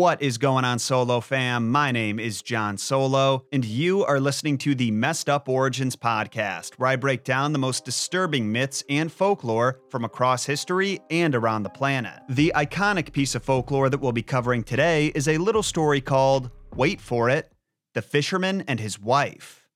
What is going on, Solo fam? My name is Jon Solo, and you are listening to the Messed Up Origins podcast, where I break down the most disturbing myths and folklore from across history and around the planet. The iconic piece of folklore that we'll be covering today is a little story called, wait for it, The Fisherman and His Wife.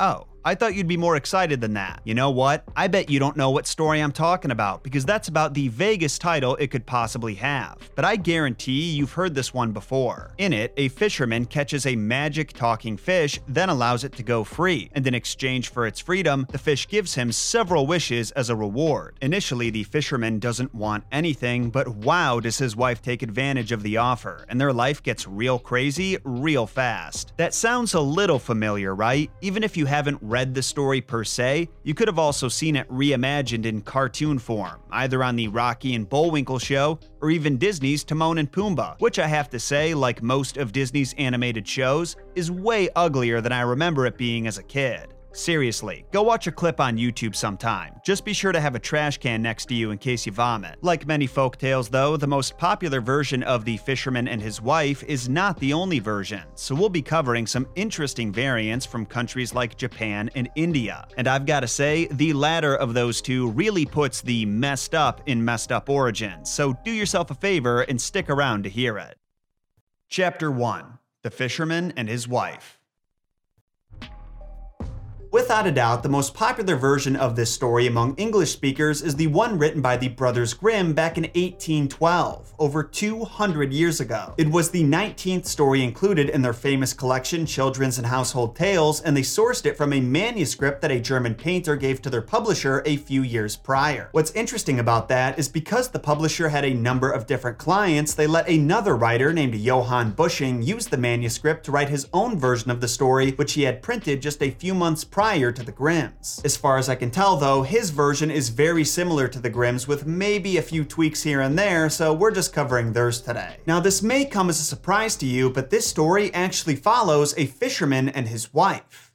Oh, I thought you'd be more excited than that. You know what? I bet you don't know what story I'm talking about because that's about the vaguest title it could possibly have. But I guarantee you've heard this one before. In it, a fisherman catches a magic talking fish, then allows it to go free, and in exchange for its freedom, the fish gives him several wishes as a reward. Initially, the fisherman doesn't want anything, but wow, does his wife take advantage of the offer, and their life gets real crazy real fast. That sounds a little familiar, right? Even if you haven't read read the story per se, you could have also seen it reimagined in cartoon form, either on the Rocky and Bullwinkle show or even Disney's Timon and Pumbaa, which I have to say, like most of Disney's animated shows, is way uglier than I remember it being as a kid. Seriously, go watch a clip on YouTube sometime. Just be sure to have a trash can next to you in case you vomit. Like many folk tales, though, the most popular version of The Fisherman and His Wife is not the only version, so we'll be covering some interesting variants from countries like Japan and India. And I've gotta say, the latter of those two really puts the messed up in messed up origins, so do yourself a favor and stick around to hear it. Chapter 1 The Fisherman and His Wife Without a doubt, the most popular version of this story among English speakers is the one written by the Brothers Grimm back in 1812, over 200 years ago. It was the 19th story included in their famous collection Children's and Household Tales, and they sourced it from a manuscript that a German painter gave to their publisher a few years prior. What's interesting about that is because the publisher had a number of different clients, they let another writer named Johann Busching use the manuscript to write his own version of the story, which he had printed just a few months prior prior to the Grimms. As far as I can tell though, his version is very similar to the Grimms with maybe a few tweaks here and there, so we're just covering theirs today. Now this may come as a surprise to you, but this story actually follows a fisherman and his wife.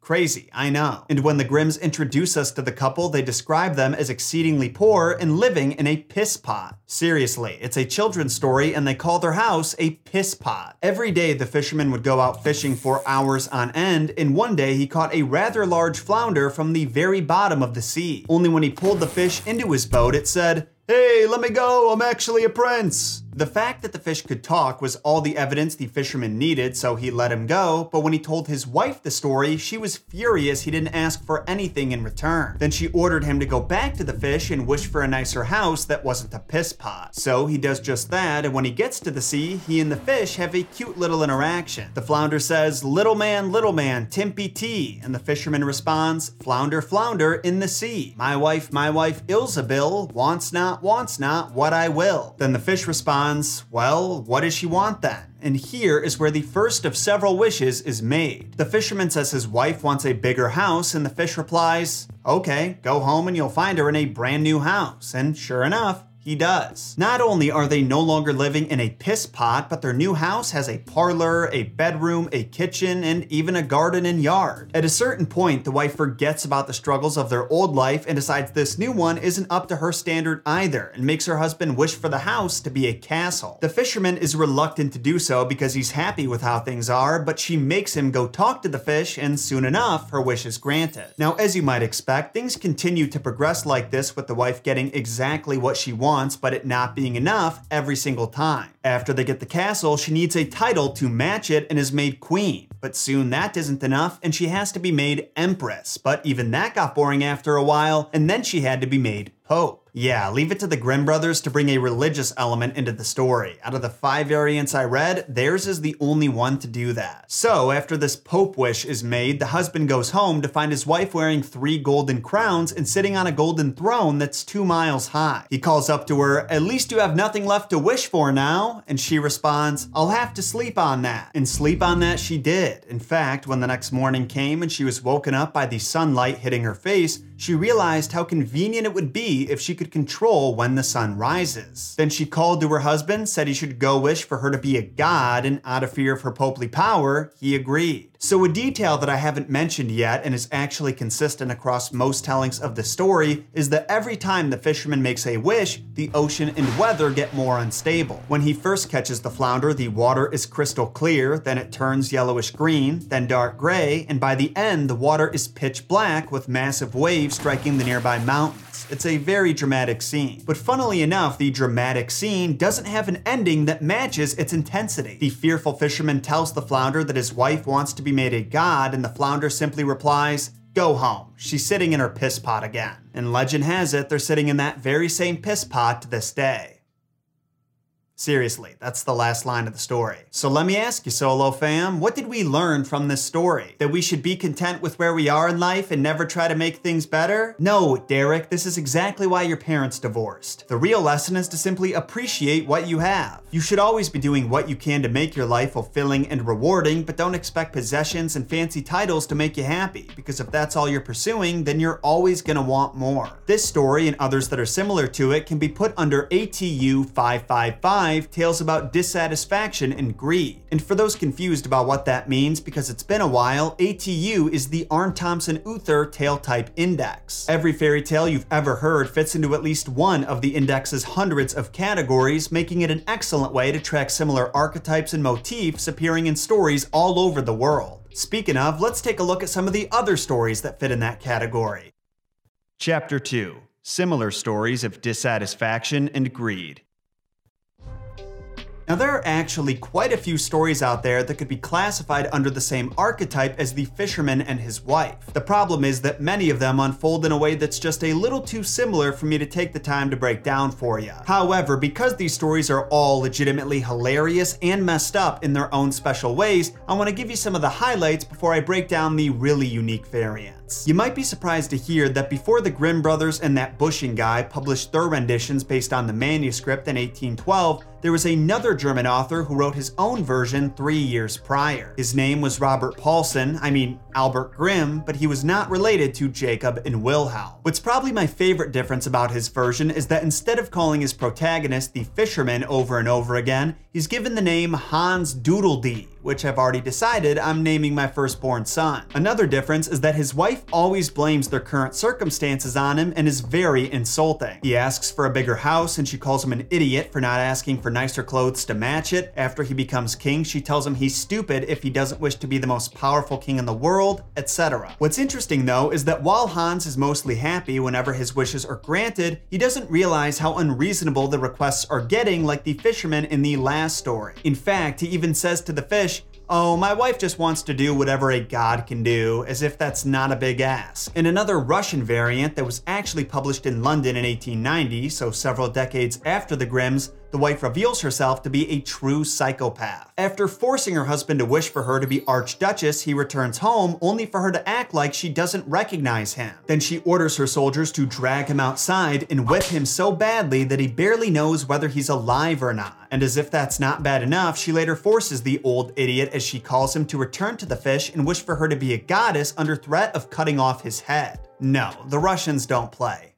Crazy, I know. And when the Grimms introduce us to the couple, they describe them as exceedingly poor and living in a piss pot. Seriously, it's a children's story and they call their house a piss pot. Every day, the fisherman would go out fishing for hours on end, and one day he caught a rather large flounder from the very bottom of the sea. Only when he pulled the fish into his boat, it said, Hey, let me go, I'm actually a prince. The fact that the fish could talk was all the evidence the fisherman needed, so he let him go. But when he told his wife the story, she was furious he didn't ask for anything in return. Then she ordered him to go back to the fish and wish for a nicer house that wasn't a piss pot. So he does just that, and when he gets to the sea, he and the fish have a cute little interaction. The flounder says, Little man, little man, Timpy T. And the fisherman responds, Flounder, flounder in the sea. My wife, my wife, Ilzabil, wants not, wants not, what I will. Then the fish responds, responds, Well, what does she want then? And here is where the first of several wishes is made. The fisherman says his wife wants a bigger house, and the fish replies, Okay, go home and you'll find her in a brand new house. And sure enough, he does. Not only are they no longer living in a piss pot, but their new house has a parlor, a bedroom, a kitchen, and even a garden and yard. At a certain point, the wife forgets about the struggles of their old life and decides this new one isn't up to her standard either, and makes her husband wish for the house to be a castle. The fisherman is reluctant to do so because he's happy with how things are, but she makes him go talk to the fish, and soon enough, her wish is granted. Now, as you might expect, things continue to progress like this with the wife getting exactly what she wants wants, but it not being enough every single time. After they get the castle, she needs a title to match it and is made queen. But soon that isn't enough, and she has to be made empress. But even that got boring after a while, and then she had to be made pope. Yeah, leave it to the Grimm brothers to bring a religious element into the story. Out of the five variants I read, theirs is the only one to do that. So, after this Pope wish is made, the husband goes home to find his wife wearing three golden crowns and sitting on a golden throne that's two miles high. He calls up to her, At least you have nothing left to wish for now. And she responds, I'll have to sleep on that. And sleep on that she did. In fact, when the next morning came and she was woken up by the sunlight hitting her face, she realized how convenient it would be if she could control when the sun rises. Then she called to her husband, said he should go wish for her to be a god, and out of fear of her popely power, he agreed. So, a detail that I haven't mentioned yet and is actually consistent across most tellings of the story is that every time the fisherman makes a wish, the ocean and weather get more unstable. When he first catches the flounder, the water is crystal clear, then it turns yellowish green, then dark gray, and by the end, the water is pitch black with massive waves striking the nearby mountains. It's a very dramatic scene. But funnily enough, the dramatic scene doesn't have an ending that matches its intensity. The fearful fisherman tells the flounder that his wife wants to be made a god, and the flounder simply replies, Go home. She's sitting in her piss pot again. And legend has it, they're sitting in that very same piss pot to this day. Seriously, that's the last line of the story. So let me ask you, Solo fam, what did we learn from this story? That we should be content with where we are in life and never try to make things better? No, Derek, this is exactly why your parents divorced. The real lesson is to simply appreciate what you have. You should always be doing what you can to make your life fulfilling and rewarding, but don't expect possessions and fancy titles to make you happy, because if that's all you're pursuing, then you're always gonna want more. This story and others that are similar to it can be put under ATU 555 5 tales about dissatisfaction and greed. And for those confused about what that means because it's been a while, ATU is the Aarne Thompson Uther tale type index. Every fairy tale you've ever heard fits into at least one of the index's hundreds of categories, making it an excellent way to track similar archetypes and motifs appearing in stories all over the world. Speaking of, let's take a look at some of the other stories that fit in that category. Chapter 2 Similar Stories of Dissatisfaction and Greed. Now, there are actually quite a few stories out there that could be classified under the same archetype as the fisherman and his wife. The problem is that many of them unfold in a way that's just a little too similar for me to take the time to break down for you. However, because these stories are all legitimately hilarious and messed up in their own special ways, I want to give you some of the highlights before I break down the really unique You might be surprised to hear that before the Grimm brothers and that Busching guy published their renditions based on the manuscript in 1812, there was another German author who wrote his own version three years prior. His name was Robert Paulsen, I mean Albert Grimm, but he was not related to Jacob and Wilhelm. What's probably my favorite difference about his version is that instead of calling his protagonist the fisherman over and over again, he's given the name Hans Dudeldee, which I've already decided I'm naming my firstborn son. Another difference is that his wife always blames their current circumstances on him and is very insulting. He asks for a bigger house and she calls him an idiot for not asking for nicer clothes to match it. After he becomes king, she tells him he's stupid if he doesn't wish to be the most powerful king in the world, etc. What's interesting though is that while Hans is mostly happy whenever his wishes are granted, he doesn't realize how unreasonable the requests are getting like the fisherman in the last story. In fact, he even says to the fish, Oh, my wife just wants to do whatever a god can do, as if that's not a big ask. In another Russian variant that was actually published in London in 1890, so several decades after the Grimms, the wife reveals herself to be a true psychopath. After forcing her husband to wish for her to be Archduchess, he returns home only for her to act like she doesn't recognize him. Then she orders her soldiers to drag him outside and whip him so badly that he barely knows whether he's alive or not. And as if that's not bad enough, she later forces the old idiot, as she calls him, to return to the fish and wish for her to be a goddess under threat of cutting off his head. No, the Russians don't play.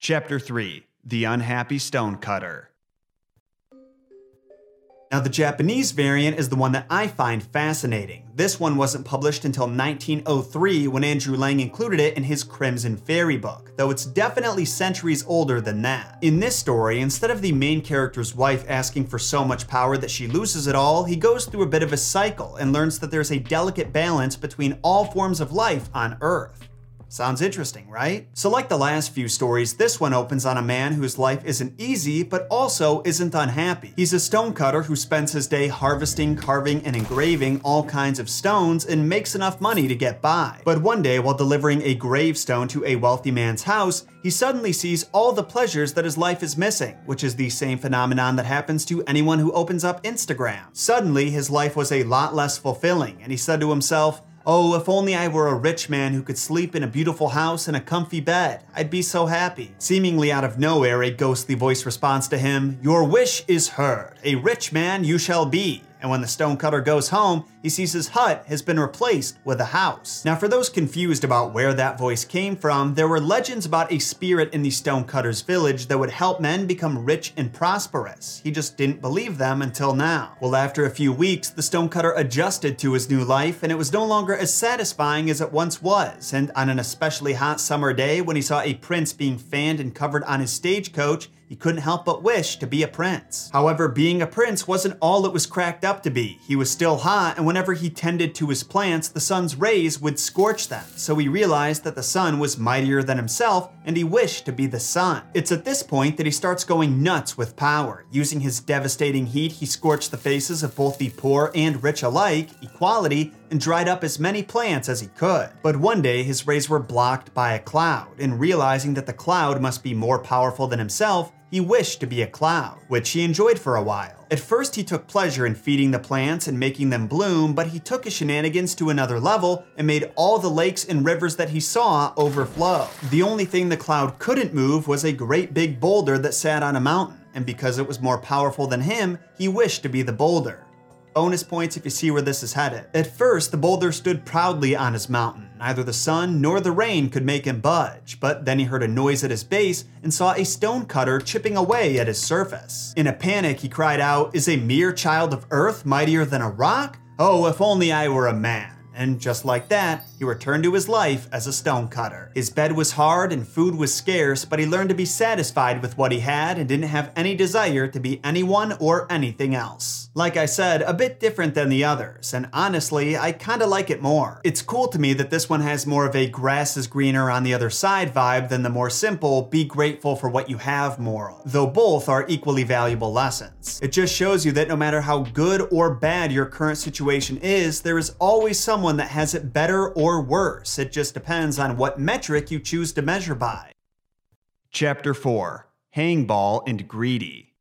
Chapter 3 The Unhappy Stonecutter now, the Japanese variant is the one that I find fascinating. This one wasn't published until 1903 when Andrew Lang included it in his Crimson Fairy book, though it's definitely centuries older than that. In this story, instead of the main character's wife asking for so much power that she loses it all, he goes through a bit of a cycle and learns that there's a delicate balance between all forms of life on Earth. Sounds interesting, right? So, like the last few stories, this one opens on a man whose life isn't easy, but also isn't unhappy. He's a stonecutter who spends his day harvesting, carving, and engraving all kinds of stones and makes enough money to get by. But one day, while delivering a gravestone to a wealthy man's house, he suddenly sees all the pleasures that his life is missing, which is the same phenomenon that happens to anyone who opens up Instagram. Suddenly, his life was a lot less fulfilling, and he said to himself, Oh, if only I were a rich man who could sleep in a beautiful house and a comfy bed. I'd be so happy. Seemingly out of nowhere, a ghostly voice responds to him, Your wish is heard. A rich man you shall be and when the stonecutter goes home, he sees his hut has been replaced with a house. Now, for those confused about where that voice came from, there were legends about a spirit in the stonecutter's village that would help men become rich and prosperous. He just didn't believe them until now. Well, after a few weeks, the stonecutter adjusted to his new life, and it was no longer as satisfying as it once was. And on an especially hot summer day, when he saw a prince being fanned and covered on his stagecoach, he couldn't help but wish to be a prince. However, being a prince wasn't all it was cracked up to be. He was still hot, and whenever he tended to his plants, the sun's rays would scorch them. So he realized that the sun was mightier than himself, and he wished to be the sun. It's at this point that he starts going nuts with power. Using his devastating heat, he scorched the faces of both the poor and rich alike, equality, and dried up as many plants as he could. But one day, his rays were blocked by a cloud, and realizing that the cloud must be more powerful than himself, he wished to be a cloud, which he enjoyed for a while. At first, he took pleasure in feeding the plants and making them bloom, but he took his shenanigans to another level and made all the lakes and rivers that he saw overflow. The only thing the cloud couldn't move was a great big boulder that sat on a mountain, and because it was more powerful than him, he wished to be the boulder. Bonus points if you see where this is headed. At first, the boulder stood proudly on his mountain. Neither the sun nor the rain could make him budge, but then he heard a noise at his base and saw a stonecutter chipping away at his surface. In a panic, he cried out, Is a mere child of earth mightier than a rock? Oh, if only I were a man and just like that, he returned to his life as a stonecutter. His bed was hard and food was scarce, but he learned to be satisfied with what he had and didn't have any desire to be anyone or anything else. Like I said, a bit different than the others, and honestly, I kinda like it more. It's cool to me that this one has more of a grass is greener on the other side vibe than the more simple, be grateful for what you have moral, though both are equally valuable lessons. It just shows you that no matter how good or bad your current situation is, there is always someone that has it better or worse. It just depends on what metric you choose to measure by. Chapter 4 Hangball and Greedy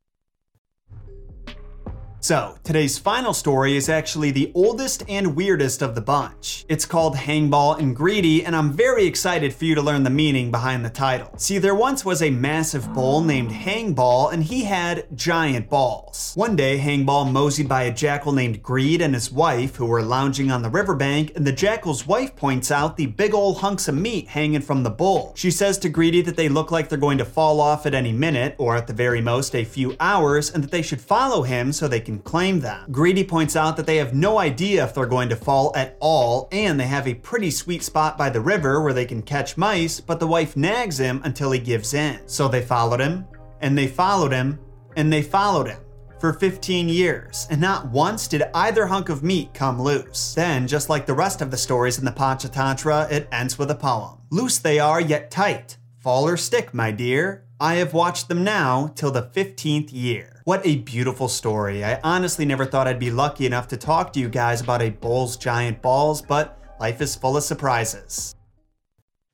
so, today's final story is actually the oldest and weirdest of the bunch. It's called Hangball and Greedy, and I'm very excited for you to learn the meaning behind the title. See, there once was a massive bull named Hangball, and he had giant balls. One day, Hangball moseyed by a jackal named Greed and his wife, who were lounging on the riverbank, and the jackal's wife points out the big old hunks of meat hanging from the bull. She says to Greedy that they look like they're going to fall off at any minute, or at the very most a few hours, and that they should follow him so they can can claim them. Greedy points out that they have no idea if they're going to fall at all, and they have a pretty sweet spot by the river where they can catch mice, but the wife nags him until he gives in. So they followed him, and they followed him, and they followed him for 15 years, and not once did either hunk of meat come loose. Then, just like the rest of the stories in the Panchatantra, it ends with a poem. Loose they are, yet tight. Fall or stick, my dear. I have watched them now till the 15th year. What a beautiful story. I honestly never thought I'd be lucky enough to talk to you guys about a bull's giant balls, but life is full of surprises.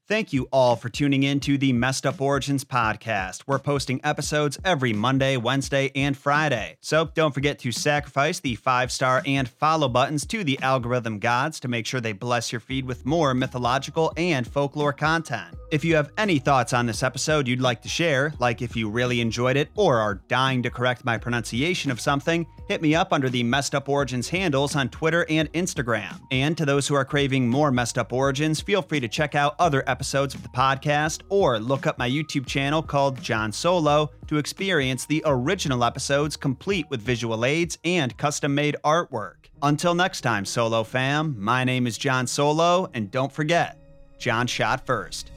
Thank you all for tuning in to the Messed Up Origins podcast. We're posting episodes every Monday, Wednesday, and Friday. So don't forget to sacrifice the five star and follow buttons to the algorithm gods to make sure they bless your feed with more mythological and folklore content. If you have any thoughts on this episode you'd like to share, like if you really enjoyed it or are dying to correct my pronunciation of something, hit me up under the Messed Up Origins handles on Twitter and Instagram. And to those who are craving more Messed Up Origins, feel free to check out other episodes of the podcast or look up my YouTube channel called Jon Solo to experience the original episodes complete with visual aids and custom made artwork. Until next time, Solo fam, my name is Jon Solo, and don't forget, Jon shot first.